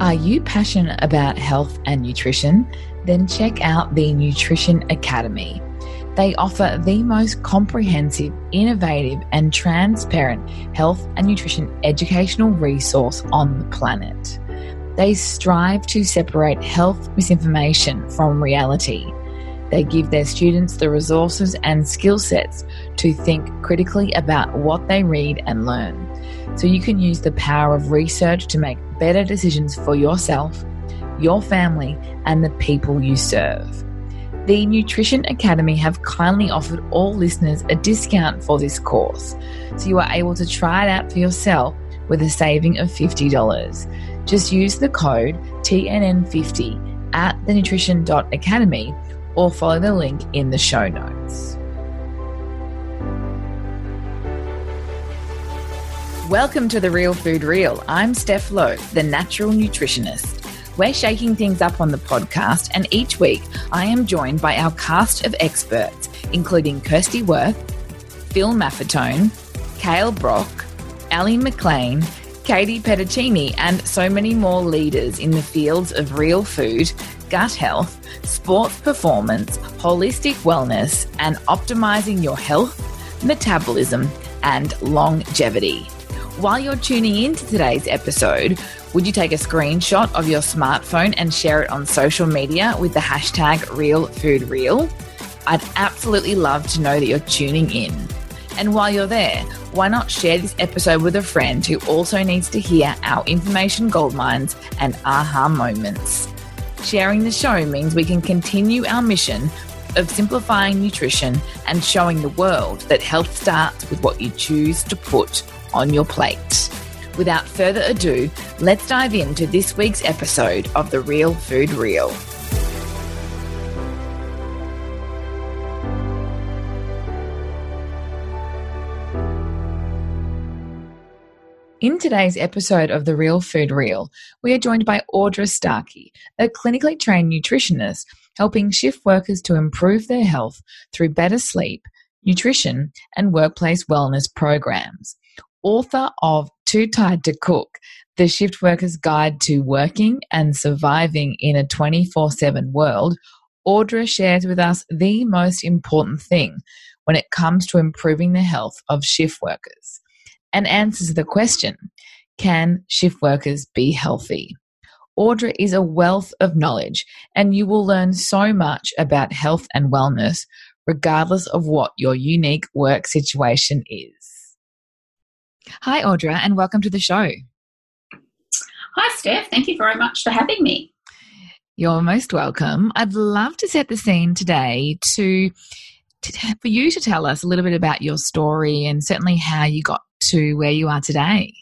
Are you passionate about health and nutrition? Then check out the Nutrition Academy. They offer the most comprehensive, innovative, and transparent health and nutrition educational resource on the planet. They strive to separate health misinformation from reality. They give their students the resources and skill sets to think critically about what they read and learn so you can use the power of research to make better decisions for yourself, your family, and the people you serve. The Nutrition Academy have kindly offered all listeners a discount for this course, so you are able to try it out for yourself with a saving of $50. Just use the code TNN50 at thenutrition.academy or follow the link in the show notes. Welcome to The Real Food Reel. I'm Steph Lowe, the natural nutritionist. We're shaking things up on the podcast, and each week I am joined by our cast of experts, including Kirsty Wirth, Phil Maffetone, Kale Brock, Ali McLean, Katie Petticini, and so many more leaders in the fields of real food, gut health, sports performance, holistic wellness, and optimizing your health, metabolism, and longevity. While you're tuning in to today's episode, would you take a screenshot of your smartphone and share it on social media with the hashtag RealFoodReel? I'd absolutely love to know that you're tuning in. And while you're there, why not share this episode with a friend who also needs to hear our information goldmines and aha moments? Sharing the show means we can continue our mission of simplifying nutrition and showing the world that health starts with what you choose to put on your plate. Without further ado, let's dive into this week's episode of The Real Food Reel. In today's episode of The Real Food Reel, we are joined by Audra Starkey, a clinically trained nutritionist helping shift workers to improve their health through better sleep, nutrition, and workplace wellness programs. Author of Too Tired to Cook The Shift Worker's Guide to Working and Surviving in a 24 7 World, Audra shares with us the most important thing when it comes to improving the health of shift workers and answers the question Can shift workers be healthy? Audra is a wealth of knowledge, and you will learn so much about health and wellness, regardless of what your unique work situation is. Hi, Audra, and welcome to the show. Hi, Steph. Thank you very much for having me. You're most welcome. I'd love to set the scene today to, to, for you to tell us a little bit about your story and certainly how you got to where you are today.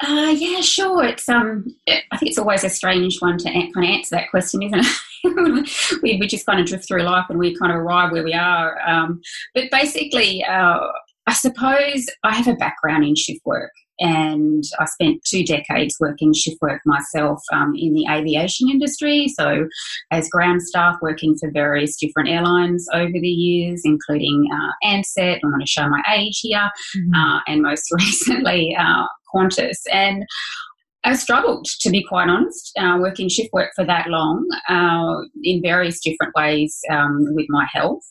Uh, yeah, sure. It's um, I think it's always a strange one to kind of answer that question, isn't it? we, we just kind of drift through life and we kind of arrive where we are. Um, but basically, uh, I suppose I have a background in shift work and I spent two decades working shift work myself um, in the aviation industry. So, as ground staff working for various different airlines over the years, including uh, Ansett, I'm going to show my age here, mm-hmm. uh, and most recently uh, Qantas. And I struggled, to be quite honest, uh, working shift work for that long uh, in various different ways um, with my health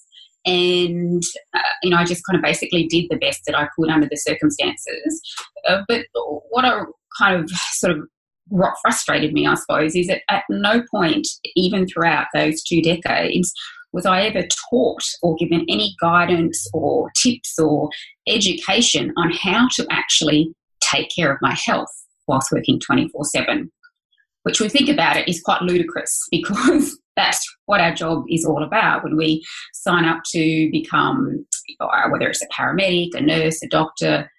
and uh, you know I just kind of basically did the best that I could under the circumstances. Uh, but what I kind of sort of what frustrated me, I suppose, is that at no point, even throughout those two decades, was I ever taught or given any guidance or tips or education on how to actually take care of my health whilst working 24 7 which we think about it is quite ludicrous because that's what our job is all about when we sign up to become uh, whether it's a paramedic a nurse a doctor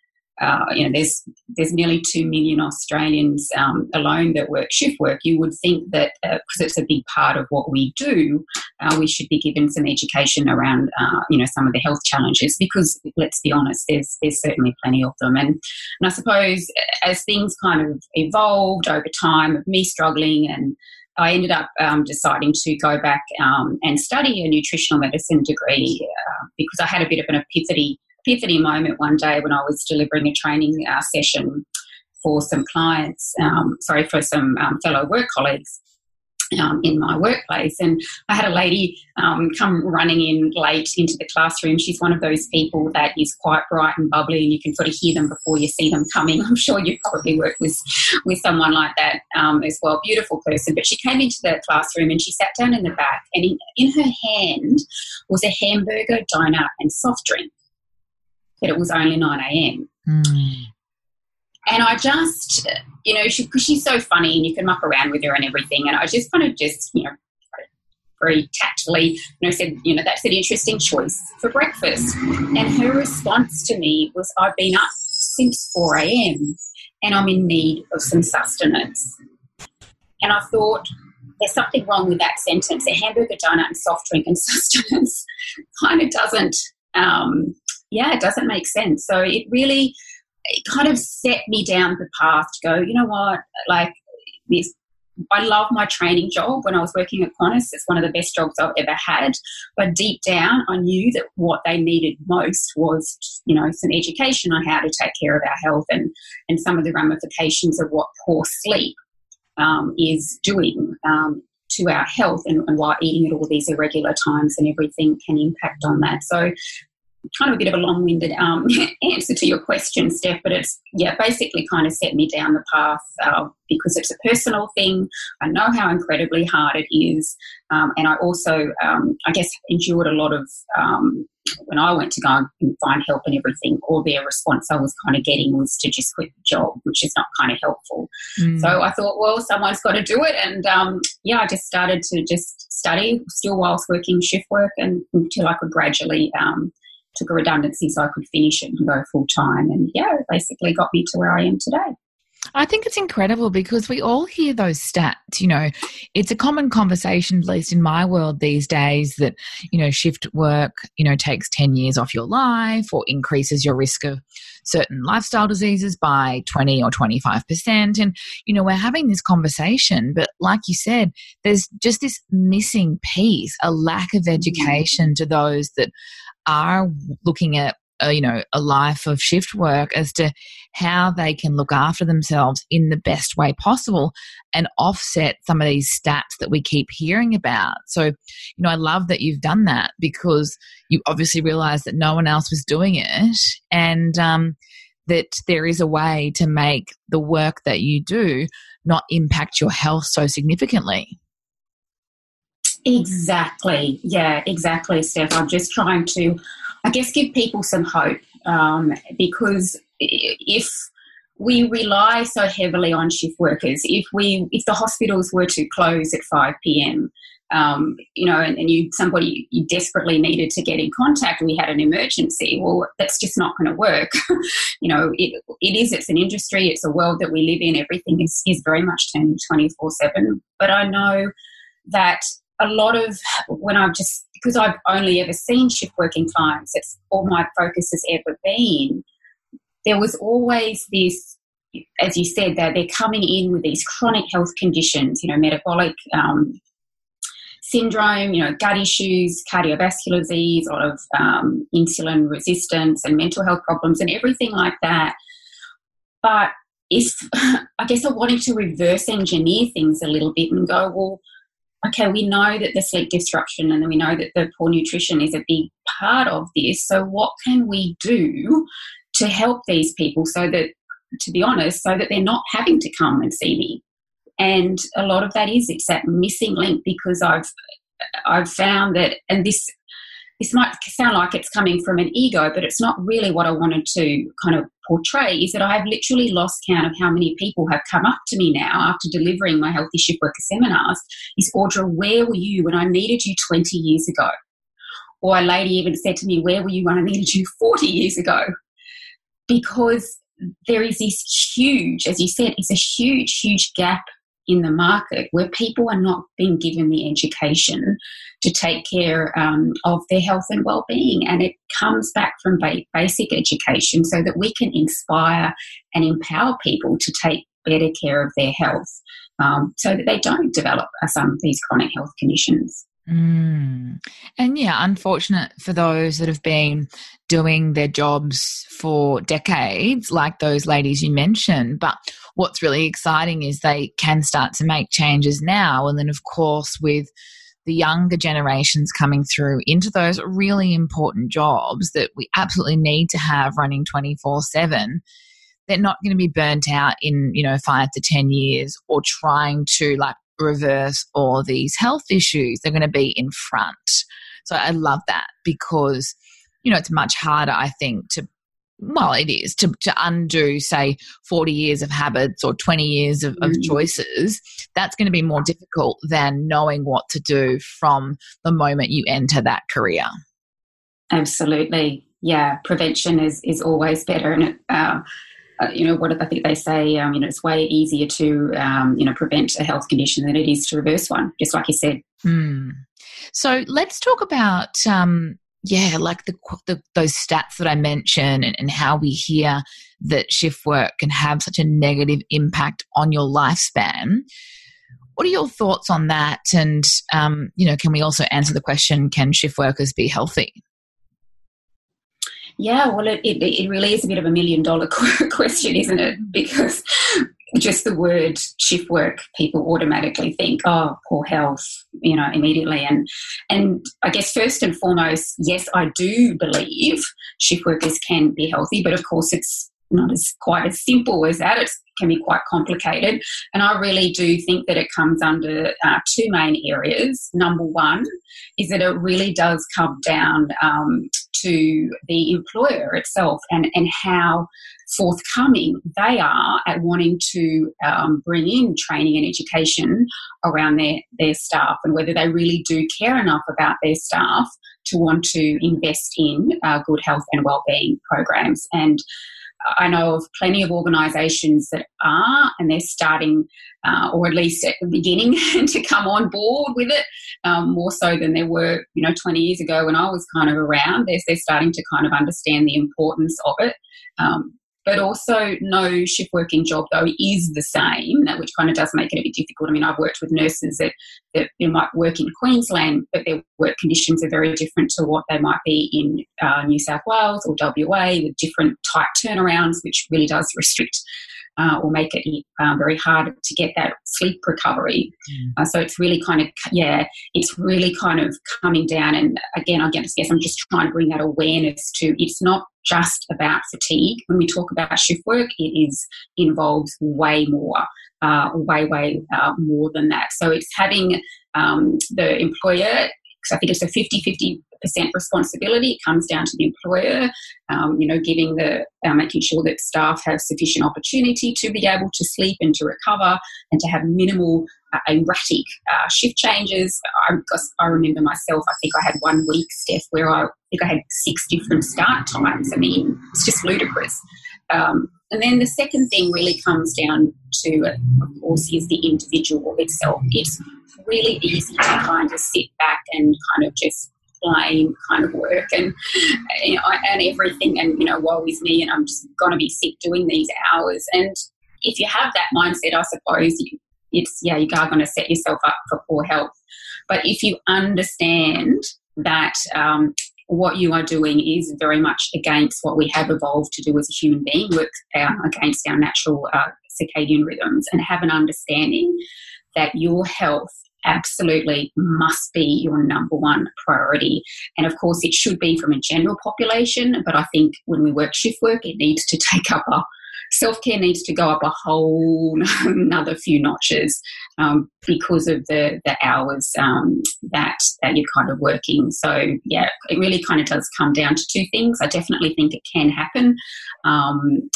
uh, you know, there's there's nearly two million Australians um, alone that work shift work. You would think that because uh, it's a big part of what we do, uh, we should be given some education around uh, you know some of the health challenges. Because let's be honest, there's there's certainly plenty of them. And and I suppose as things kind of evolved over time, of me struggling and I ended up um, deciding to go back um, and study a nutritional medicine degree uh, because I had a bit of an epiphany epiphany moment one day when I was delivering a training uh, session for some clients, um, sorry, for some um, fellow work colleagues um, in my workplace. And I had a lady um, come running in late into the classroom. She's one of those people that is quite bright and bubbly, and you can sort of hear them before you see them coming. I'm sure you probably worked with with someone like that um, as well. Beautiful person, but she came into the classroom and she sat down in the back, and in, in her hand was a hamburger, donut, and soft drink. But it was only nine a.m. Mm. And I just, you know, she, cause she's so funny and you can muck around with her and everything. And I just kind of just, you know, very tactfully, you know, said, you know, that's an interesting choice for breakfast. And her response to me was, I've been up since 4 a.m. and I'm in need of some sustenance. And I thought, there's something wrong with that sentence. A hamburger, donut, and soft drink and sustenance kind of doesn't, um, yeah, it doesn't make sense. So it really, it kind of set me down the path to go, you know what, like this. I love my training job when I was working at Qantas. It's one of the best jobs I've ever had. But deep down, I knew that what they needed most was, you know, some education on how to take care of our health and, and some of the ramifications of what poor sleep um, is doing um, to our health and, and why eating at all these irregular times and everything can impact on that. So kind of a bit of a long-winded um, answer to your question, Steph, but it's yeah, basically kind of set me down the path uh, because it's a personal thing. I know how incredibly hard it is, um, and I also, um, I guess, endured a lot of um, when I went to go and find help and everything. All their response I was kind of getting was to just quit the job, which is not kind of helpful. Mm. So I thought, well, someone's got to do it, and um, yeah, I just started to just study still whilst working shift work, and until I could gradually um, took a redundancy so I could finish it and go full time. And yeah, it basically got me to where I am today. I think it's incredible because we all hear those stats. You know, it's a common conversation, at least in my world these days, that, you know, shift work, you know, takes 10 years off your life or increases your risk of certain lifestyle diseases by 20 or 25%. And, you know, we're having this conversation, but like you said, there's just this missing piece, a lack of mm-hmm. education to those that are looking at a, you know a life of shift work as to how they can look after themselves in the best way possible and offset some of these stats that we keep hearing about. So you know i love that you've done that because you obviously realize that no one else was doing it and um, that there is a way to make the work that you do not impact your health so significantly Exactly. Yeah, exactly, Steph. I'm just trying to, I guess, give people some hope um, because if we rely so heavily on shift workers, if we, if the hospitals were to close at 5 p.m., um, you know, and, and, you somebody you desperately needed to get in contact, we had an emergency. Well, that's just not going to work. you know, it, it is. It's an industry. It's a world that we live in. Everything is, is very much turned twenty four seven. But I know that a lot of when I've just because I've only ever seen shift working clients, it's all my focus has ever been. There was always this, as you said, that they're coming in with these chronic health conditions, you know, metabolic um, syndrome, you know, gut issues, cardiovascular disease, a lot of um, insulin resistance, and mental health problems, and everything like that. But if I guess I wanted to reverse engineer things a little bit and go, well okay, we know that the sleep disruption and we know that the poor nutrition is a big part of this. So, what can we do to help these people so that, to be honest, so that they're not having to come and see me? And a lot of that is it's that missing link because I've I've found that, and this this might sound like it's coming from an ego, but it's not really what I wanted to kind of portray. Is that I have literally lost count of how many people have come up to me now after delivering my Healthy Shift Worker seminars. Is Audra, where were you when I needed you 20 years ago? Or a lady even said to me, Where were you when I needed you 40 years ago? Because there is this huge, as you said, it's a huge, huge gap in the market where people are not being given the education to take care um, of their health and well-being. And it comes back from ba- basic education so that we can inspire and empower people to take better care of their health um, so that they don't develop uh, some of these chronic health conditions Mm. And yeah, unfortunate for those that have been doing their jobs for decades, like those ladies you mentioned. But what's really exciting is they can start to make changes now. And then, of course, with the younger generations coming through into those really important jobs that we absolutely need to have running 24 7 they're not going to be burnt out in you know five to ten years or trying to like reverse all these health issues they're going to be in front so i love that because you know it's much harder i think to well, it is to, to undo, say, 40 years of habits or 20 years of, of mm. choices. That's going to be more difficult than knowing what to do from the moment you enter that career. Absolutely. Yeah. Prevention is, is always better. And, it, uh, uh, you know, what I think they say, um, you know, it's way easier to, um, you know, prevent a health condition than it is to reverse one, just like you said. Hmm. So let's talk about um, yeah, like the, the, those stats that I mentioned and, and how we hear that shift work can have such a negative impact on your lifespan. What are your thoughts on that? And um, you know, can we also answer the question: Can shift workers be healthy? Yeah, well, it, it, it really is a bit of a million dollar question, isn't it? Mm-hmm. Because just the word shift work, people automatically think, oh, poor health, you know, immediately. And and I guess first and foremost, yes, I do believe shift workers can be healthy, but of course it's not as quite as simple as that. It can be quite complicated. And I really do think that it comes under uh, two main areas. Number one is that it really does come down um, to the employer itself and, and how forthcoming they are at wanting to um, bring in training and education around their, their staff and whether they really do care enough about their staff to want to invest in uh, good health and wellbeing programs. And I know of plenty of organisations that are, and they're starting, uh, or at least at the beginning, to come on board with it um, more so than there were, you know, 20 years ago when I was kind of around. They're, they're starting to kind of understand the importance of it. Um, but also no shift working job though is the same, which kind of does make it a bit difficult. I mean, I've worked with nurses that, that you know, might work in Queensland, but their work conditions are very different to what they might be in uh, New South Wales or WA with different tight turnarounds, which really does restrict uh, or make it um, very hard to get that sleep recovery. Mm. Uh, so it's really kind of, yeah, it's really kind of coming down. And again, I guess I'm just trying to bring that awareness to it's not just about fatigue. When we talk about shift work, it is involves way more, uh, way, way uh, more than that. So it's having um, the employer I think it's a 50 50 percent responsibility. It comes down to the employer, um, you know, giving the uh, making sure that staff have sufficient opportunity to be able to sleep and to recover and to have minimal uh, erratic uh, shift changes. I, I remember myself. I think I had one week, Steph, where I, I think I had six different start times. I mean, it's just ludicrous. Um, and then the second thing really comes down to, of course, is the individual itself. It's really easy to kind of sit back and kind of just blame kind of work and and everything. And you know woe is me and I'm just to be sick doing these hours. And if you have that mindset I suppose you, it's yeah you are going to set yourself up for poor health. But if you understand that um, what you are doing is very much against what we have evolved to do as a human being, work against our natural uh, circadian rhythms, and have an understanding that your health absolutely must be your number one priority. And of course, it should be from a general population, but I think when we work shift work, it needs to take up a self care needs to go up a whole another few notches um, because of the the hours um, that that you're kind of working. So yeah, it really kind of does come down to two things. I definitely think it can happen, um,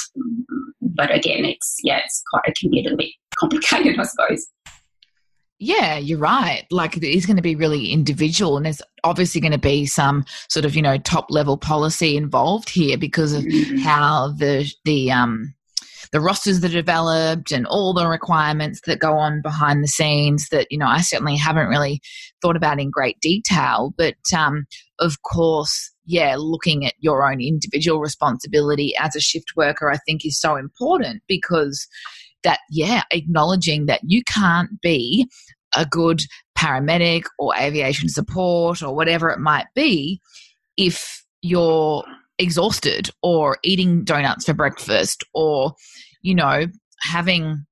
but again, it's yeah, it's quite it can be a little bit complicated, I suppose. Yeah, you're right. Like it is going to be really individual, and there's obviously going to be some sort of you know top level policy involved here because of mm-hmm. how the the um the rosters that are developed and all the requirements that go on behind the scenes that you know I certainly haven't really thought about in great detail. But um, of course, yeah, looking at your own individual responsibility as a shift worker, I think is so important because that, yeah, acknowledging that you can't be a good paramedic or aviation support or whatever it might be if you're exhausted or eating donuts for breakfast or, you know, having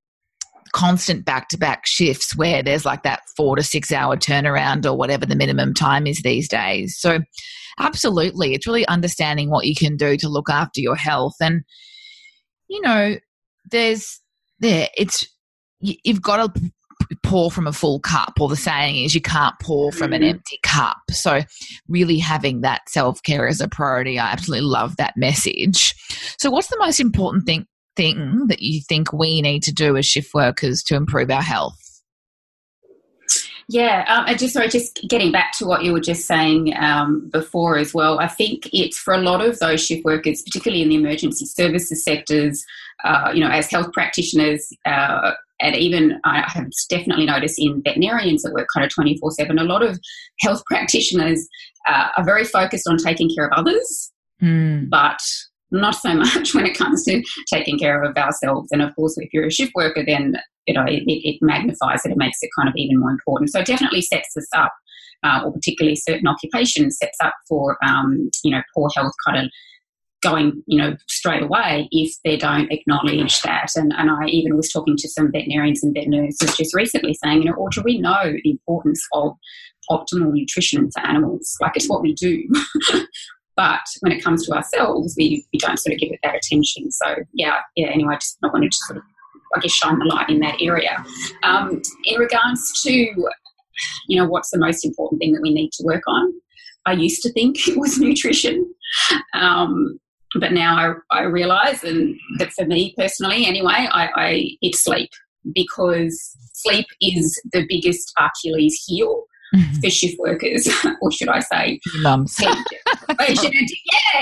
constant back to back shifts where there's like that four to six hour turnaround or whatever the minimum time is these days. So, absolutely, it's really understanding what you can do to look after your health. And, you know, there's there, it's, you've got to pour from a full cup, or the saying is you can't pour from an mm-hmm. empty cup. So, really having that self care as a priority, I absolutely love that message. So, what's the most important thing thing that you think we need to do as shift workers to improve our health? Yeah, um, I just sorry, just getting back to what you were just saying um, before as well. I think it's for a lot of those shift workers, particularly in the emergency services sectors, uh, you know, as health practitioners, uh, and even I have definitely noticed in veterinarians that work kind of 24 7, a lot of health practitioners uh, are very focused on taking care of others, mm. but not so much when it comes to taking care of ourselves. And of course, if you're a shift worker, then you know it, it magnifies it. It makes it kind of even more important. So it definitely sets us up, uh, or particularly certain occupations sets up for um, you know poor health kind of going, you know, straight away if they don't acknowledge that. And, and I even was talking to some veterinarians and vet nurses just recently saying, you know, Audra, we know the importance of optimal nutrition for animals. Like it's what we do. but when it comes to ourselves, we, we don't sort of give it that attention. So yeah, yeah, anyway, I just wanted to sort of I guess shine the light in that area. Um, in regards to you know what's the most important thing that we need to work on, I used to think it was nutrition. Um, but now I, I realize and that for me personally anyway I, I it's sleep because sleep is the biggest achilles heel. For shift workers or should i say mums. yeah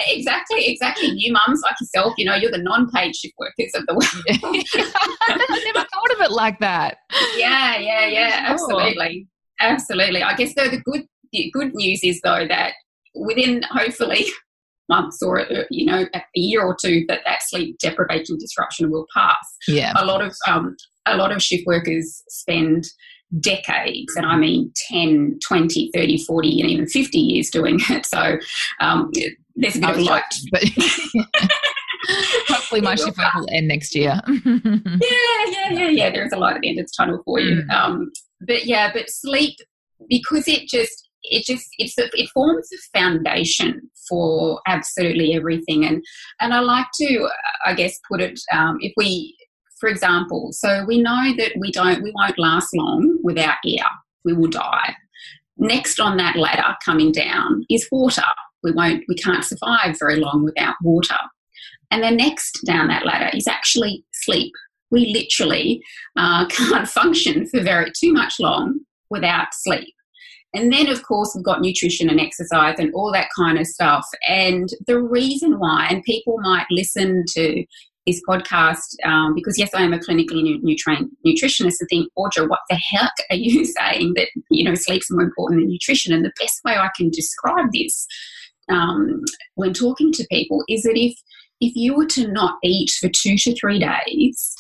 exactly exactly. You mums like yourself you know you're the non-paid shift workers of the world. I never thought of it like that. Yeah yeah yeah absolutely absolutely. I guess though the good the good news is though that within hopefully months or uh, you know a year or two that that sleep deprivation disruption will pass. Yeah. A lot of um, a lot of shift workers spend decades and i mean 10 20 30 40 and even 50 years doing it. So um, there's a bit of light. but hopefully my shift will end next year. Yeah yeah yeah yeah. There's a light at the end of the tunnel for you. Mm. um, but yeah but sleep because it just it just it's a, it forms a foundation for absolutely everything. And and i like to i guess put it um, if we for example so we know that we don't we won't last long without air we will die. Next on that ladder coming down is water. We won't we can't survive very long without water. And then next down that ladder is actually sleep. We literally uh, can't function for very too much long without sleep. And then, of course, we've got nutrition and exercise and all that kind of stuff. And the reason why, and people might listen to this podcast um, because, yes, I am a clinically nutrient nutritionist and think, Audra, what the heck are you saying that, you know, sleep's more important than nutrition? And the best way I can describe this um, when talking to people is that if if you were to not eat for two to three days,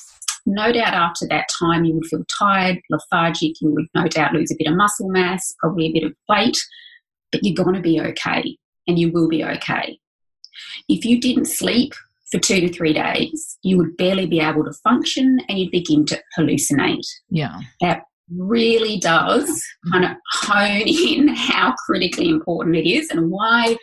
no doubt after that time you would feel tired, lethargic, you would no doubt lose a bit of muscle mass, probably a bit of weight, but you're going to be okay and you will be okay. If you didn't sleep for two to three days, you would barely be able to function and you'd begin to hallucinate. Yeah. That really does kind of hone in how critically important it is and why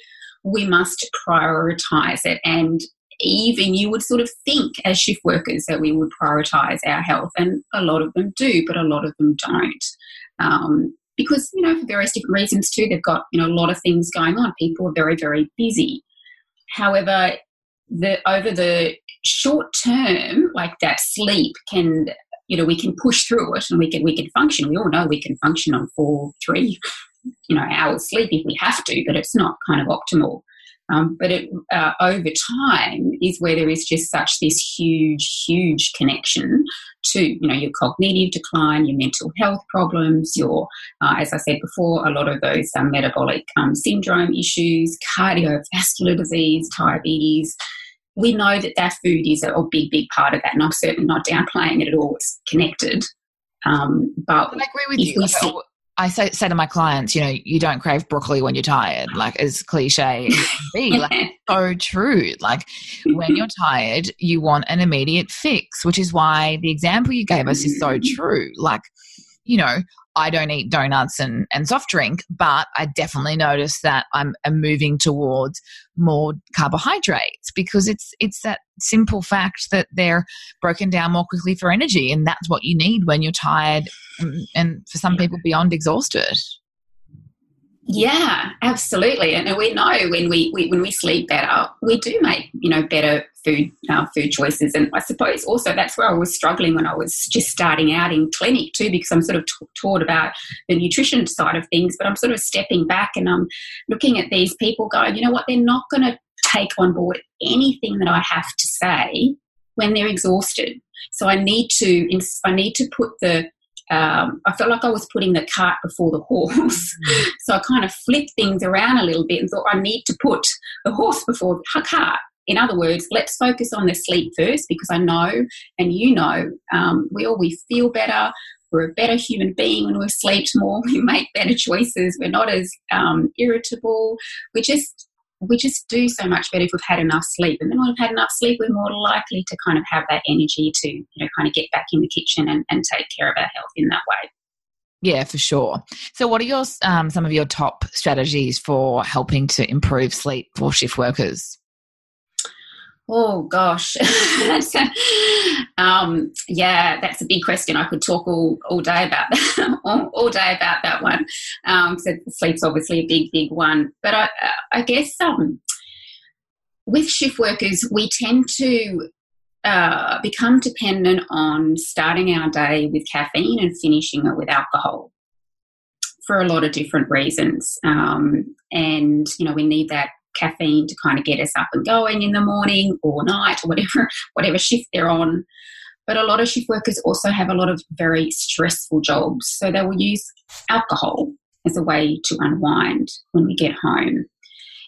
we must prioritize it and even you would sort of think as shift workers that we would prioritize our health, and a lot of them do, but a lot of them don't. Um, because, you know, for various different reasons too, they've got, you know, a lot of things going on. People are very, very busy. However, the over the short term, like that sleep can you know we can push through it and we can we can function. We all know we can function on four three you know hours sleep if we have to but it's not kind of optimal um, but it, uh, over time is where there is just such this huge, huge connection to you know your cognitive decline, your mental health problems, your uh, as I said before, a lot of those um, metabolic um, syndrome issues, cardiovascular disease, diabetes. We know that that food is a, a, big, big part of that, and I'm certainly not downplaying it at all. It's connected. Um, but I agree with you. I say, say to my clients, you know, you don't crave broccoli when you're tired, like as cliche as be, like so true. Like when you're tired, you want an immediate fix, which is why the example you gave us is so mm. true. Like, you know, I don't eat donuts and, and soft drink, but I definitely notice that I'm, I'm moving towards more carbohydrates because it's it's that simple fact that they're broken down more quickly for energy, and that's what you need when you're tired, and, and for some people beyond exhausted. Yeah, absolutely. And we know when we, we, when we sleep better, we do make you know better food uh, food choices. And I suppose also that's where I was struggling when I was just starting out in clinic too, because I'm sort of t- taught about the nutrition side of things, but I'm sort of stepping back and I'm looking at these people going, you know what, they're not going to take on board anything that I have to say when they're exhausted. So I need to I need to put the um, I felt like I was putting the cart before the horse. Mm-hmm. so I kind of flipped things around a little bit and thought I need to put the horse before the cart. In other words, let's focus on the sleep first because I know and you know um, we all we feel better. We're a better human being when we sleep more. We make better choices. We're not as um, irritable. We're just we just do so much better if we've had enough sleep. And then when we've had enough sleep, we're more likely to kind of have that energy to, you know, kind of get back in the kitchen and, and take care of our health in that way. Yeah, for sure. So, what are your um, some of your top strategies for helping to improve sleep for shift workers? Oh gosh, um, yeah, that's a big question. I could talk all, all day about that, all, all, day about that one. Um, so sleep's obviously a big, big one. But I, I guess um, with shift workers, we tend to uh, become dependent on starting our day with caffeine and finishing it with alcohol for a lot of different reasons. Um, and you know, we need that caffeine to kind of get us up and going in the morning or night or whatever whatever shift they're on. But a lot of shift workers also have a lot of very stressful jobs, so they will use alcohol as a way to unwind when we get home.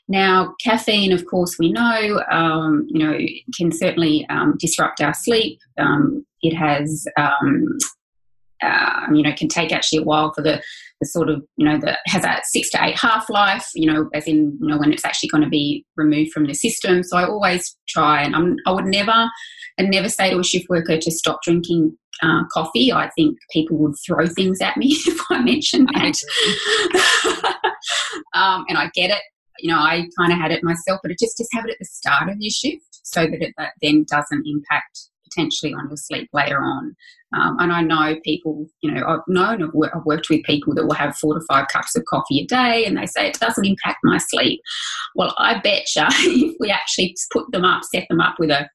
Now, caffeine, of course, we know, um, you know, can certainly um, disrupt our sleep. Um, it has, um, uh, you know, can take actually a while for the the sort of you know that has a six to eight half life you know as in you know when it's actually going to be removed from the system. So i always try and I'm, i would never and never say to a shift worker to stop drinking uh, coffee. I think people would throw things at me if i mentioned that. um, and i get it. You know i kind of had it myself but it just just have it at the start of your shift so that it that then doesn't impact potentially on your sleep later on. Um, and I know people, you know, I've known, I've, worked with people that will have four to five cups of coffee a day and they say it doesn't impact my sleep. Well, I bet you if we actually put them up, set them up with a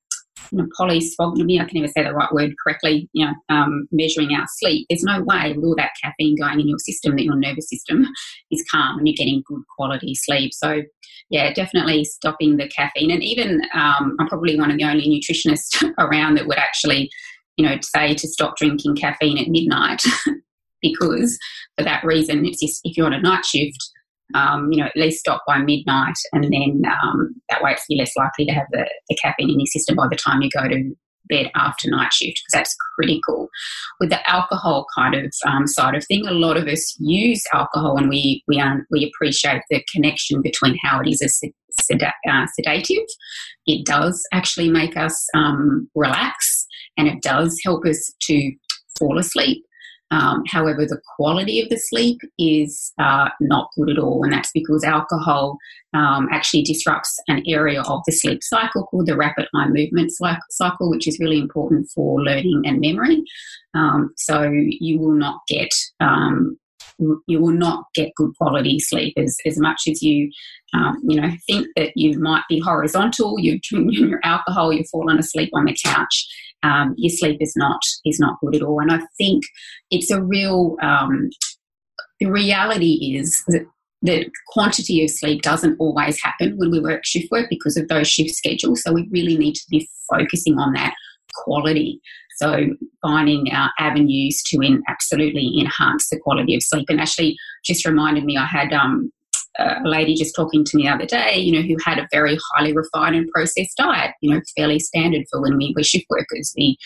you know, polysphognomy, I can never say the right word correctly, you know, um, measuring our sleep, there's no way with all that caffeine going in your system that your nervous system is calm and you're getting good quality sleep. So, yeah, definitely stopping the caffeine. And even um, I'm probably one of the only nutritionists around that would actually, you know, say to stop drinking caffeine at midnight because for that reason, it's just, if you're on a night shift, um, you know, at least stop by midnight, and then um, that way you're less likely to have the, the caffeine in your system by the time you go to bed after night shift because that's critical. With the alcohol kind of um, side of thing, a lot of us use alcohol and we we we appreciate the connection between how it is a sed- uh, sedative. It does actually make us um, relax and it does help us to fall asleep. Um, however, the quality of the sleep is uh, not good at all, and that's because alcohol um, actually disrupts an area of the sleep cycle called the rapid eye movement cycle, which is really important for learning and memory. Um, so you will not get um, you will not get good quality sleep as, as much as you um, you know think that you might be horizontal you're drinking your alcohol you're falling asleep on the couch um, your sleep is not is not good at all. And i think it's a real um, the reality is that the quantity of sleep doesn't always happen when we work shift work because of those shift schedules. So we really need to be focusing on that quality. So finding our avenues to in, absolutely enhance the quality of sleep. And actually, just reminded me, I had um, a lady just talking to me the other day, you know, who had a very highly refined and processed diet, you know, fairly standard for when we were shift workers. We,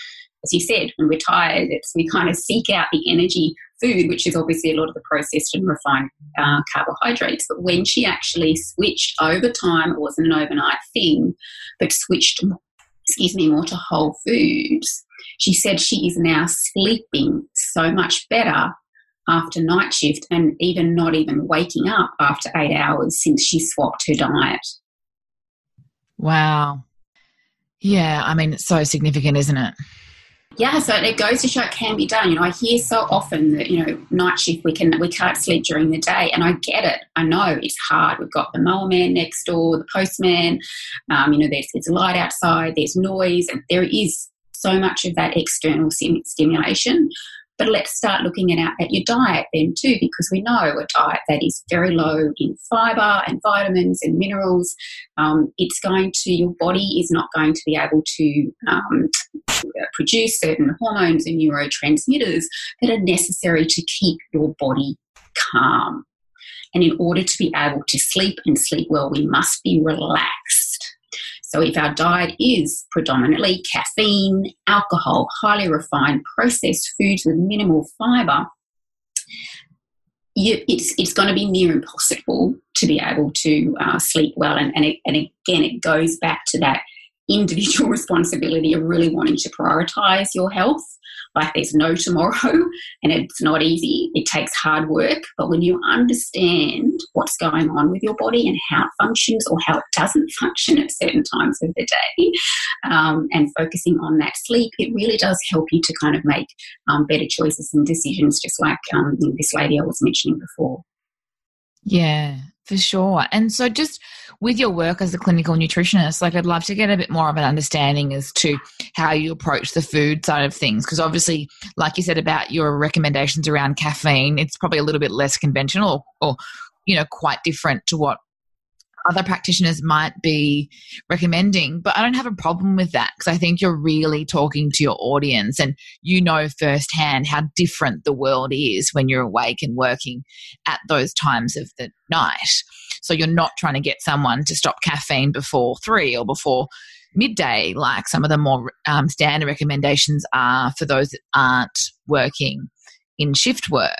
as you said, when we're tired, it's, we kind of seek out the energy food, which is obviously a lot of the processed and refined uh, carbohydrates. But when she actually switched over time, it wasn't an overnight thing, but switched, excuse me, more to whole foods, she said she is now sleeping so much better after night shift and even not even waking up after eight hours since she swapped her diet. Wow. Yeah, I mean, it's so significant, isn't it? Yeah, so it goes to show it can be done. You know, I hear so often that you know night shift we can we can't sleep during the day, and I get it. I know it's hard. We've got the mower man next door, the postman. Um, you know, there's there's light outside, there's noise, and there is so much of that external stimulation. But let's start looking at, at your diet then too, because we know a diet that is very low in fiber and vitamins and minerals, um, it's going to, your body is not going to be able to um, produce certain hormones and neurotransmitters that are necessary to keep your body calm. And in order to be able to sleep and sleep well, we must be relaxed. So, if our diet is predominantly caffeine, alcohol, highly refined processed foods with minimal fiber, you, it's, it's going to be near impossible to be able to uh, sleep well. And, and, it, and again, it goes back to that individual responsibility of really wanting to prioritize your health like there's no tomorrow and it's not easy. It takes hard work. But when you understand what's going on with your body and how it functions or how it doesn't function at certain times of the day um, and focusing on that sleep, it really does help you to kind of make um, better choices and decisions, just like um, this lady I was mentioning before. Yeah, for sure. And so, just with your work as a clinical nutritionist, like I'd love to get a bit more of an understanding as to how you approach the food side of things. Because obviously, like you said about your recommendations around caffeine, it's probably a little bit less conventional or, or you know, quite different to what other practitioners might be recommending. But I don't have a problem with that because I think you're really talking to your audience and you know firsthand how different the world is when you're awake and working at those times of the night. So you're not trying to get someone to stop caffeine before three or before midday, like some of the more um, standard recommendations are for those that aren't working in shift work.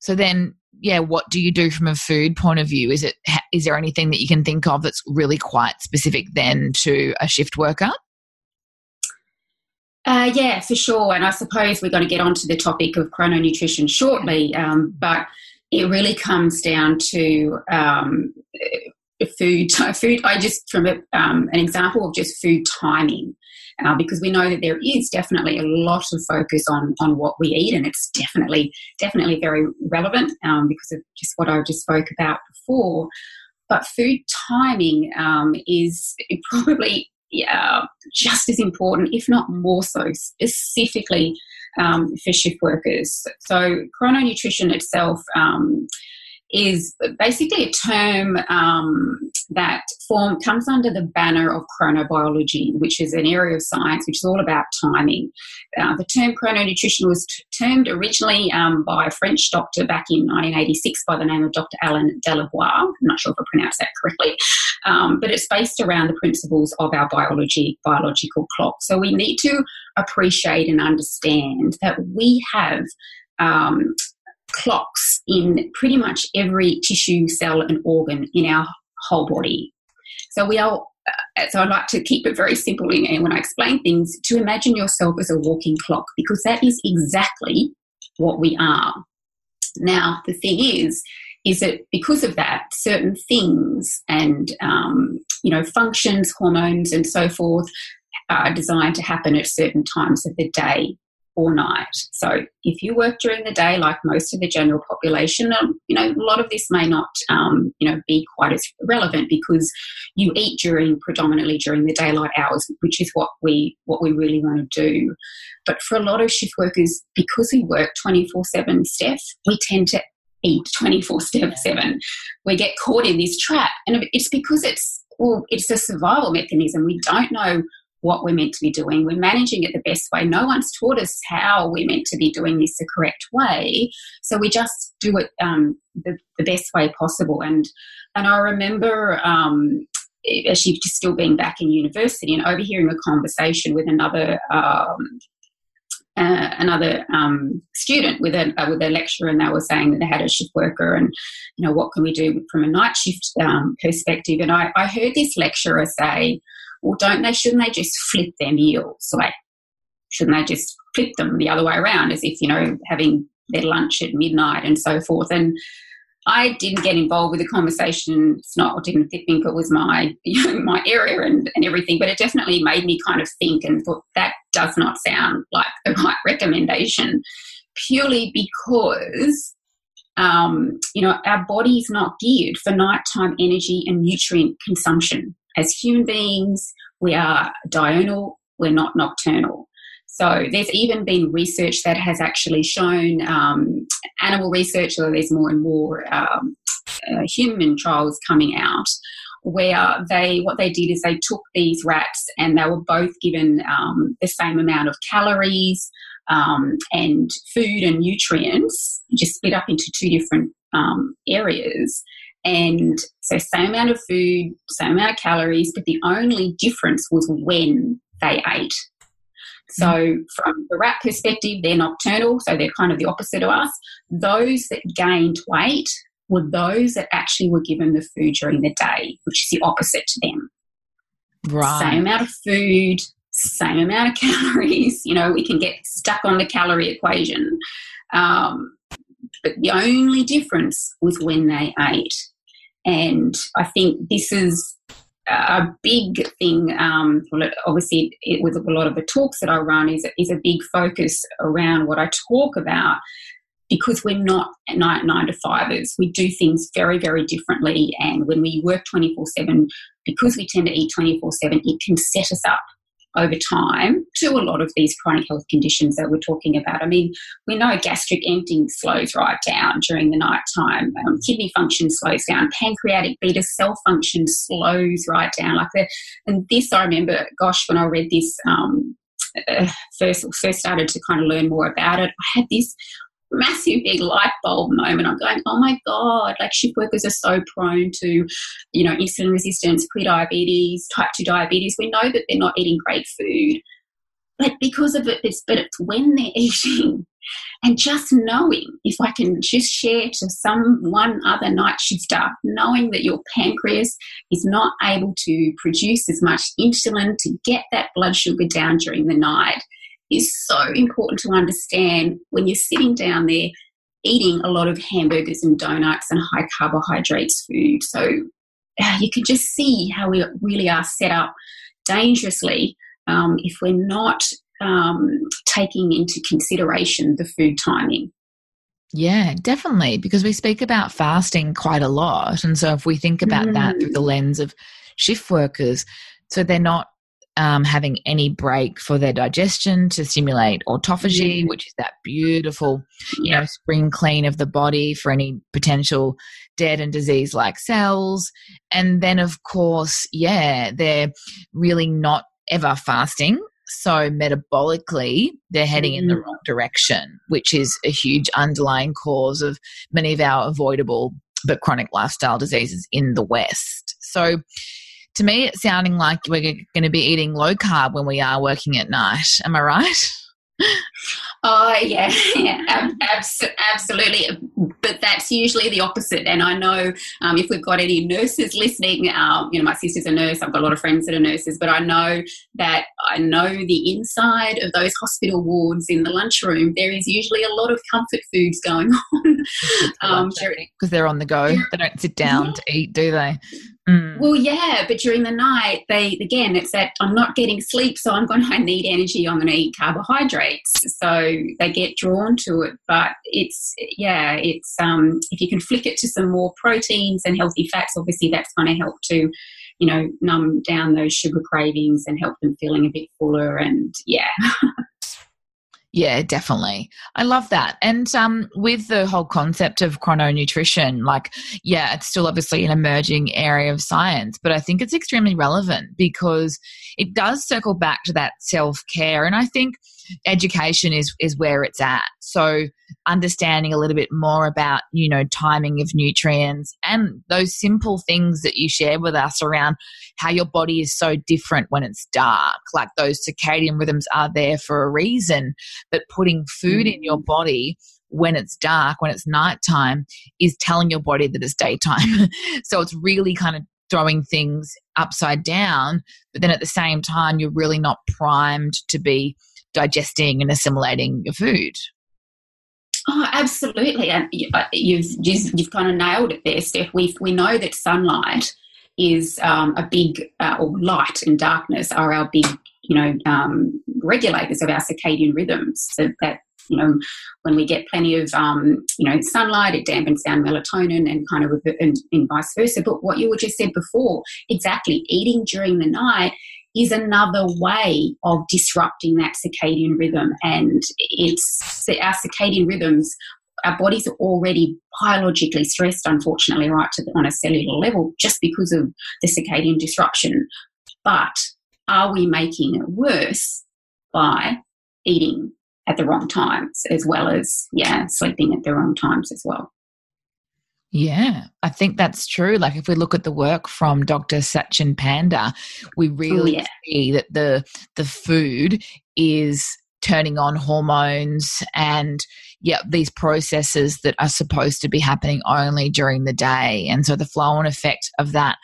So then yeah, what do you do from a food point of view? Is it is there anything that you can think of that's really quite specific then to a shift worker? Uh, yeah, for sure. And I suppose we're going to get onto the topic of chrononutrition shortly, um, but it really comes down to um, food. Food. I just from a, um, an example of just food timing uh, because we know that there is definitely a lot of focus on on what we eat, and it's definitely definitely very relevant um, because of just what I just spoke about before. But food timing um, is probably yeah, just as important, if not more so, specifically um, for shift workers. So, chrononutrition itself um, is basically a term um, that form comes under the banner of chronobiology, which is an area of science which is all about timing. Uh, the term chrononutrition was t- termed originally um, by a French doctor back in 1986 by the name of Dr. Alain Delabos. I'm not sure if I pronounced that correctly, um, but it's based around the principles of our biology, biological clock. So we need to appreciate and understand that we have um, clocks in pretty much every tissue, cell, and organ in our whole body. So we are. Uh, so I like to keep it very simple in, when I explain things to imagine yourself as a walking clock because that is exactly what we are. Now the thing is, is that because of that, certain things and um, you know functions, hormones, and so forth are designed to happen at certain times of the day or night. So if you work during the day, like most of the general population, um, you know, a lot of this may not, um, you know, be quite as relevant because you eat during predominantly during the daylight hours, which is what we what we really want to do. But for a lot of shift workers, because we work twenty four seven, Steph, we tend to eat twenty four seven. We get caught in this trap, and it's because it's well, it's a survival mechanism. We don't know what we're meant to be doing. We're managing it the best way. No one's taught us how we're meant to be doing this the correct way. So we just do it um, the, the, best way possible. And and I remember um, just still being back in university and overhearing a conversation with another um, uh, another um, student with a uh, with a lecturer, and they were saying that they had a shift worker, and you know what can we do from a night shift um, perspective? And I, I heard this lecturer say, "Well, don't they? Shouldn't they just flip their meals? Like, shouldn't they just flip them the other way around, as if you know having their lunch at midnight and so forth?" And I didn't get involved with the conversation. It's not, I didn't think it was my you know, my area and, and everything, but it definitely made me kind of think and thought that does not sound like the right recommendation, purely because um, you know our body is not geared for nighttime energy and nutrient consumption. As human beings, we are diurnal, we're not nocturnal. So there's even been research that has actually shown um, animal research, or there's more and more um, uh, human trials coming out where they what they did is they took these rats and they were both given um, the same amount of calories um, and food and nutrients, just split up into two different um, areas. And so, same amount of food, same amount of calories, but the only difference was when they ate. So, from the rat perspective, they're nocturnal, so they're kind of the opposite of us. Those that gained weight were those that actually were given the food during the day, which is the opposite to them. Right. Same amount of food, same amount of calories. You know, we can get stuck on the calorie equation. Um, but the only difference was when they ate. And I think this is a big thing, um, obviously, it, with a lot of the talks that I run, is, is a big focus around what I talk about because we're not nine, nine to fivers. We do things very, very differently. And when we work 24 7, because we tend to eat 24 7, it can set us up over time to a lot of these chronic health conditions that we're talking about. I mean, we know gastric emptying slows right down during the night time, um, kidney function slows down, pancreatic beta cell function slows right down. Like the, and this, I remember, gosh, when I read this. Um, uh, first first started to kind of learn more about it, I had this massive big light bulb moment. I'm going, oh my God, like shift workers are so prone to, you know, insulin resistance, pre-diabetes, type 2 diabetes. We know that they're not eating great food. But because of it, it's, but it's when they're eating. And just knowing, if I can just share to some one other night shifter, knowing that your pancreas is not able to produce as much insulin to get that blood sugar down during the night is so important to understand when you're sitting down there eating a lot of hamburgers and donuts and high carbohydrates food. So uh, you can just see how we really are set up dangerously um, if we're not um, taking into consideration the food timing. Yeah, definitely, because we speak about fasting quite a lot. And so if we think about mm. that through the lens of shift workers, so they're not um, having any break for their digestion to stimulate autophagy, mm. which is that beautiful, you know, spring clean of the body for any potential dead and disease like cells. And then, of course, yeah, they're really not ever fasting. So, metabolically, they're heading in the mm. wrong direction, which is a huge underlying cause of many of our avoidable but chronic lifestyle diseases in the West. So, to me, it's sounding like we're going to be eating low carb when we are working at night. Am I right? Oh yeah, yeah abs- absolutely. But that's usually the opposite. And I know um, if we've got any nurses listening, um, you know, my sister's a nurse. I've got a lot of friends that are nurses, but I know that I know the inside of those hospital wards in the lunchroom. There is usually a lot of comfort foods going on because um, they're on the go. They don't sit down yeah. to eat, do they? Mm. Well, yeah, but during the night, they again, it's that I'm not getting sleep, so I'm going to need energy. I'm going to eat carbohydrates, so they get drawn to it. But it's yeah, it's um, if you can flick it to some more proteins and healthy fats, obviously that's going to help to, you know, numb down those sugar cravings and help them feeling a bit fuller. And yeah. Yeah, definitely. I love that. And um, with the whole concept of chrononutrition, like, yeah, it's still obviously an emerging area of science, but I think it's extremely relevant because it does circle back to that self care. And I think education is is where it's at. So understanding a little bit more about you know timing of nutrients and those simple things that you share with us around how your body is so different when it's dark. Like those circadian rhythms are there for a reason, but putting food in your mm. body when it's dark, when it's nighttime, is telling your body that it's daytime. so it's really kind of throwing things upside down, but then at the same time, you're really not primed to be digesting and assimilating your food. Oh, absolutely. And uh, you've, you've, kind of nailed it there, Steph. We, we know that sunlight is um, a big, uh, or light and darkness are our big, you know, um, regulators of our circadian rhythms. So that you know, when we get plenty of, um, you know, sunlight, it dampens down melatonin and kind of, and, and vice versa. But what you were just said before, exactly, eating during the night is another way of disrupting that circadian rhythm. And it's our circadian rhythms, our bodies are already biologically stressed, unfortunately, right to the, on a cellular level, just because of the circadian disruption. But are we making it worse by eating at the wrong times as well as yeah sleeping at the wrong times as well yeah, I think that's true. Like if we look at the work from Dr. Sachin Panda, we oh, really oh, yeah. see that the the food is turning on hormones and yeah, these processes that are supposed to be happening only during the day. And so the flow on effect of that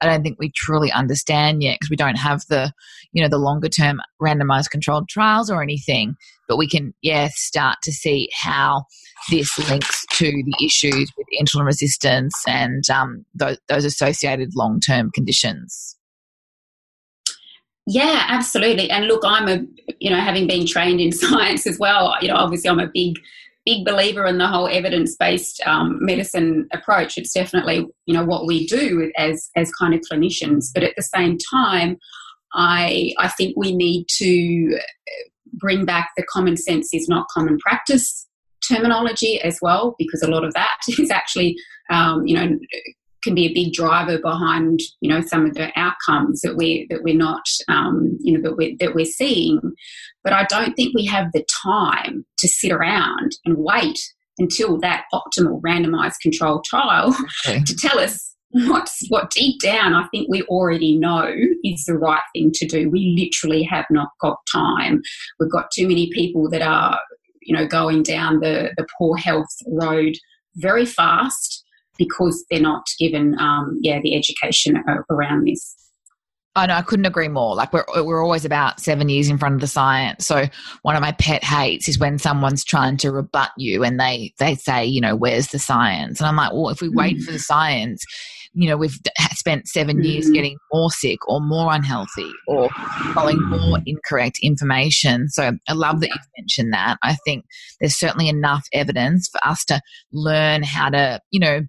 I don't think we truly understand yet because we don't have the, you know, the longer term randomized controlled trials or anything. But we can, yeah, start to see how this links to the issues with insulin resistance and um, those, those associated long term conditions. Yeah, absolutely. And look, I'm a, you know, having been trained in science as well, you know, obviously I'm a big big believer in the whole evidence-based um, medicine approach. It's definitely you know what we do as as kind of clinicians, but at the same time, I I think we need to bring back the common sense is not common practice terminology as well, because a lot of that is actually um, you know can be a big driver behind you know some of the outcomes that we that we're not um, you know that we're that we're seeing. But I don't think we have the time to sit around and wait until that optimal randomized controlled trial okay. to tell us what's what deep down I think we already know is the right thing to do. We literally have not got time. We've got too many people that are you know going down the the poor health road very fast because they're not given, um, yeah, the education around this. I know I couldn't agree more. Like we're we're always about seven years in front of the science. So one of my pet hates is when someone's trying to rebut you and they they say, you know, where's the science? And I'm like, well, if we wait for the mm. science, you know, we've spent seven years mm-hmm. getting more sick or more unhealthy or following more incorrect information. So I love that you've mentioned that. I think there's certainly enough evidence for us to learn how to, you know,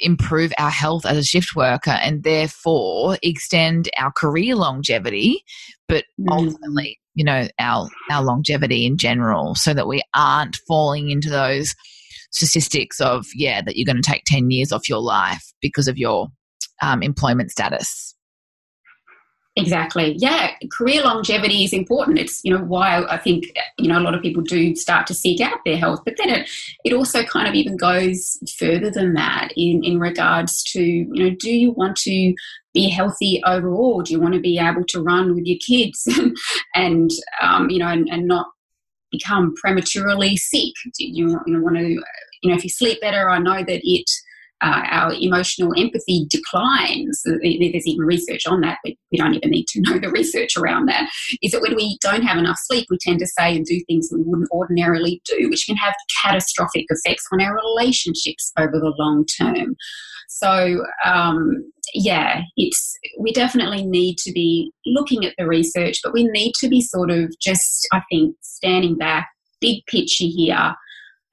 improve our health as a shift worker and therefore extend our career longevity, but ultimately, you know, our our longevity in general, so that we aren't falling into those statistics of yeah that you're going to take 10 years off your life because of your um, employment status Exactly. Yeah, career longevity is important. It's you know why I think you know a lot of people do start to seek out their health, but then it it also kind of even goes further than that in in regards to you know do you want to be healthy overall? Do you want to be able to run with your kids and um, you know and, and not become prematurely sick? Do you, want to, you know, if you sleep better, I know that it, uh, our emotional empathy declines. There's even research on that, but we don't even need to know the research around that. Is that when we don't have enough sleep, we tend to say and do things we wouldn't ordinarily do, which can have catastrophic effects on our relationships over the long term. So, um, yeah, it's we definitely need to be looking at the research, but we need to be sort of just, I think, standing back, big picture here.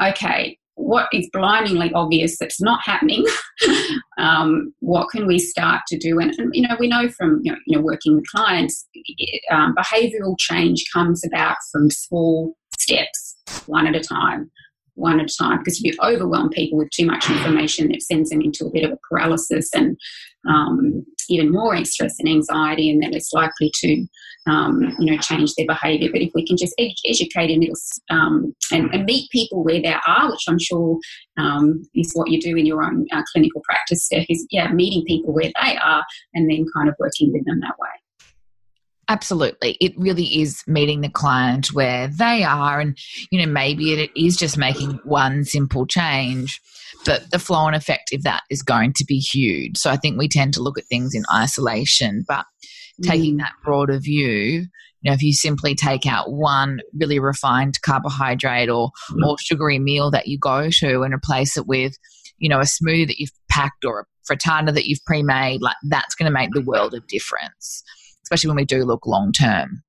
Okay, what is blindingly obvious that's not happening? um, what can we start to do? And, and, you know, we know from you know, you know working with clients, um, behavioural change comes about from small steps, one at a time one at a time because if you overwhelm people with too much information, it sends them into a bit of a paralysis and um, even more stress and anxiety, and they're less likely to, um, you know, change their behaviour. But if we can just ed- educate and, um, and, and, meet people where they are, which I'm sure um, is what you do in your own uh, clinical practice, Steph, is yeah, meeting people where they are and then kind of working with them that way. Absolutely. It really is meeting the client where they are. And, you know, maybe it is just making one simple change, but the flow and effect of that is going to be huge. So I think we tend to look at things in isolation, but taking mm. that broader view, you know, if you simply take out one really refined carbohydrate or, mm. or sugary meal that you go to and replace it with, you know, a smoothie that you've packed or a frittata that you've pre-made, like that's going to make the world of difference especially when we do look long term.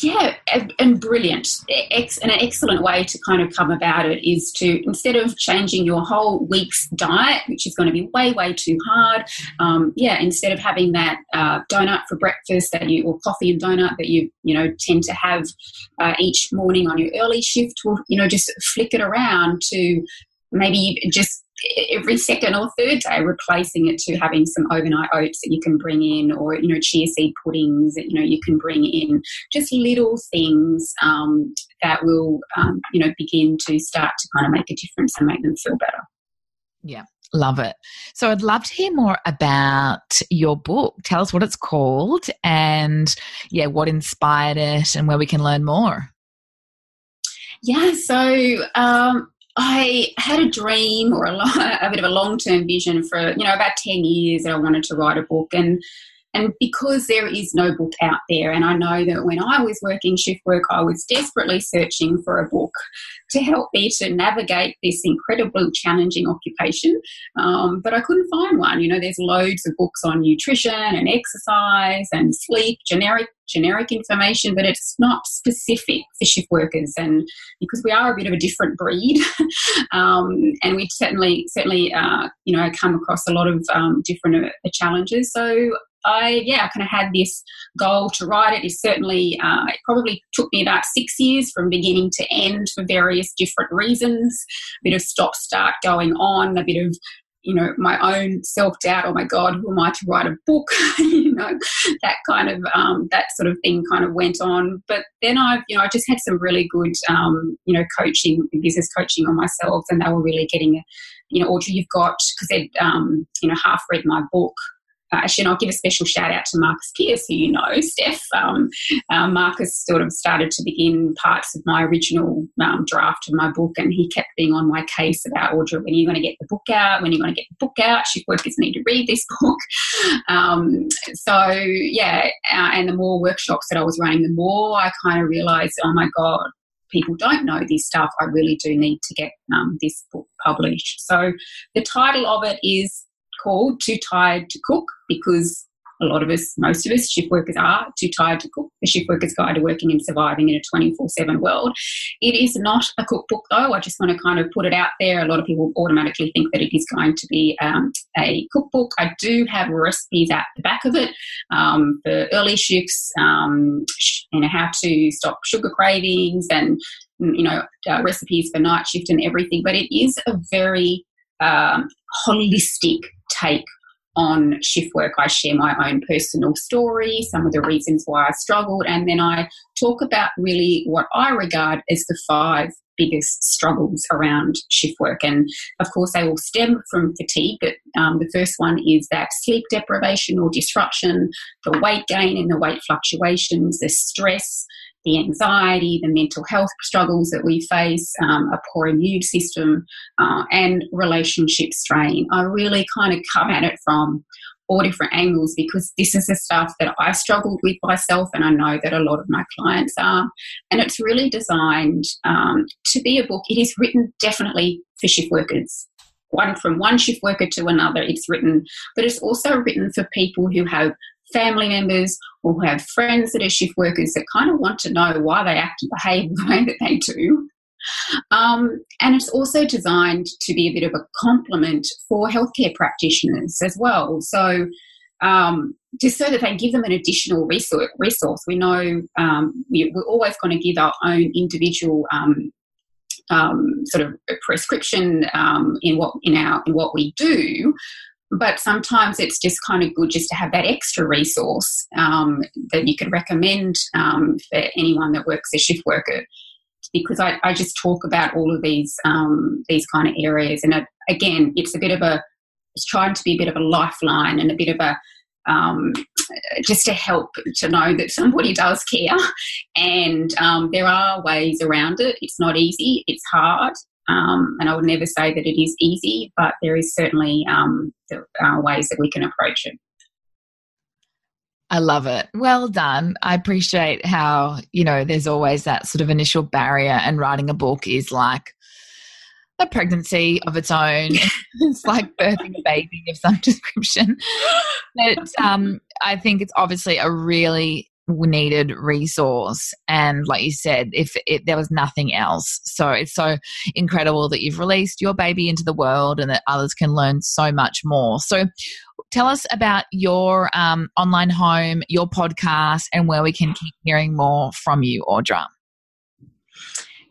Yeah, and brilliant. And an excellent way to kind of come about it is to instead of changing your whole week's diet, which is going to be way, way too hard, um, yeah, instead of having that uh, donut for breakfast that you or coffee and donut that you you know tend to have uh, each morning on your early shift, you know just flick it around to maybe just every second or third day replacing it to having some overnight oats that you can bring in or you know chia seed puddings that you know you can bring in. Just little things um, that will um, you know begin to start to kind of make a difference and make them feel better. Yeah. Love it. So i'd love to hear more about your book. Tell us what it's called and yeah what inspired it and where we can learn more. Yeah, so um, I had a dream or a, a bit of a long term vision for you know about ten years that I wanted to write a book, and and because there is no book out there, and I know that when I was working shift work, I was desperately searching for a book to help me to navigate this incredibly challenging occupation. Um, but I couldn't find one. You know, there's loads of books on nutrition and exercise and sleep, generic generic information, but it's not specific for shift workers. And because we are a bit of a different breed, um, and we certainly certainly uh, you know come across a lot of um, different uh, challenges. So I yeah, I kind of had this goal to write it. It certainly uh, it probably took me about six years from beginning to end for various different reasons. A bit of stop start going on, a bit of you know my own self doubt. Oh my God, who am I to write a book? you know that kind of um, that sort of thing kind of went on. But then I've you know I just had some really good um, you know coaching, business coaching on myself, and they were really getting. You know, Audra, you've got because they'd um, you know half read my book actually, and I'll give a special shout out to Marcus Pierce, who you know, Steph. Um, uh, Marcus sort of started to begin parts of my original um, draft of my book, and he kept being on my case about Audra, when are you going to get the book out? When are you going to get the book out? Shift workers need to read this book. Um, so, yeah, uh, and the more workshops that I was running, the more I kind of realized, oh my God, people don't know this stuff, I really do need to get um, this book published. So the title of it is called Too Tired to Cook because a lot of us, most of us, shift workers are too tired to cook. The Shift Workers Guide to Working and Surviving in a 24 7 world. It is not a cookbook, though. I just want to kind of put it out there. A lot of people automatically think that it is going to be um, a cookbook. I do have recipes at the back of it um, for early shifts, um, you know, how to stop sugar cravings and, you know, uh, recipes for night shift and everything. But it is a very um, holistic take on shift work. I share my own personal story, some of the reasons why I struggled, and then I talk about really what I regard as the five biggest struggles around shift work. And of course, they all stem from fatigue, but um, the first one is that sleep deprivation or disruption, the weight gain and the weight fluctuations, the stress, the anxiety, the mental health struggles that we face, um, a poor immune system, uh, and relationship strain. I really kind of come at it from all different angles because this is the stuff that I struggled with myself, and I know that a lot of my clients are. And it's really designed um, to be a book. It is written definitely for shift workers. One from one shift worker to another, it's written, but it's also written for people who have family members or who have friends that are shift workers that kind of want to know why they act and behave the way that they do. Um, and it's also designed to be a bit of a complement for healthcare practitioners as well. So, um, just so that they give them an additional resource. We know um, we, are always going to give our own individual um, um, sort of prescription um, in what in our in what we do. But sometimes it's just kind of good just to have that extra resource um, that you could recommend um, for anyone that works as a shift worker because I, I, just talk about all of these um, these kind of areas. And again, it's a bit of a it's trying to be a bit of a lifeline and a bit of a um, just to help to know that somebody does care. And um, there are ways around it. It's not easy. It's hard. Um, and I would never say that it is easy, but there is certainly um, there are ways that we can approach it. I love it. Well done. I appreciate how, you know, there's always that sort of initial barrier, and writing a book is like a pregnancy of its own. it's like birthing a baby of some description. But um, I think it's obviously a really needed resource. And like you said if it, there was nothing else. So it's so incredible that you've released your baby into the world and that others can learn so much more. So tell us about your um, online home your podcast and where we can keep hearing more from you audra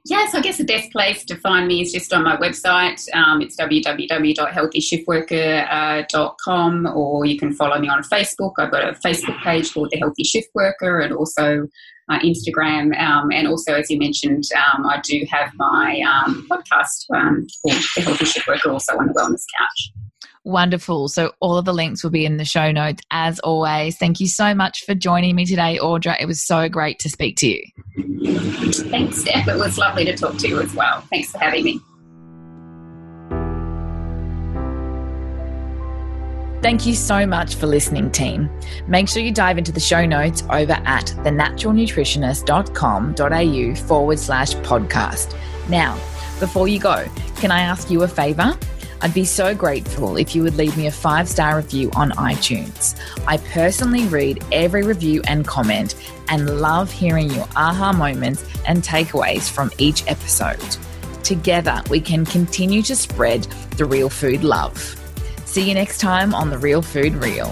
yeah, so I guess the best place to find me is just on my website. Um, it's www.healthyshiftworker.com, uh, or you can follow me on Facebook. I've got a Facebook page called The Healthy Shift Worker, and also Instagram. Um, and also, as you mentioned, um, I do have my um, podcast um, called The Healthy Shift Worker, also on the Wellness Couch. Wonderful. So, all of the links will be in the show notes as always. Thank you so much for joining me today, Audra. It was so great to speak to you. Thanks, Steph. It was lovely to talk to you as well. Thanks for having me. Thank you so much for listening, team. Make sure you dive into the show notes over at thenaturalnutritionist.com.au forward slash podcast. Now, before you go, can I ask you a favor? I'd be so grateful if you would leave me a five star review on iTunes. I personally read every review and comment and love hearing your aha moments and takeaways from each episode. Together, we can continue to spread the real food love. See you next time on The Real Food Reel.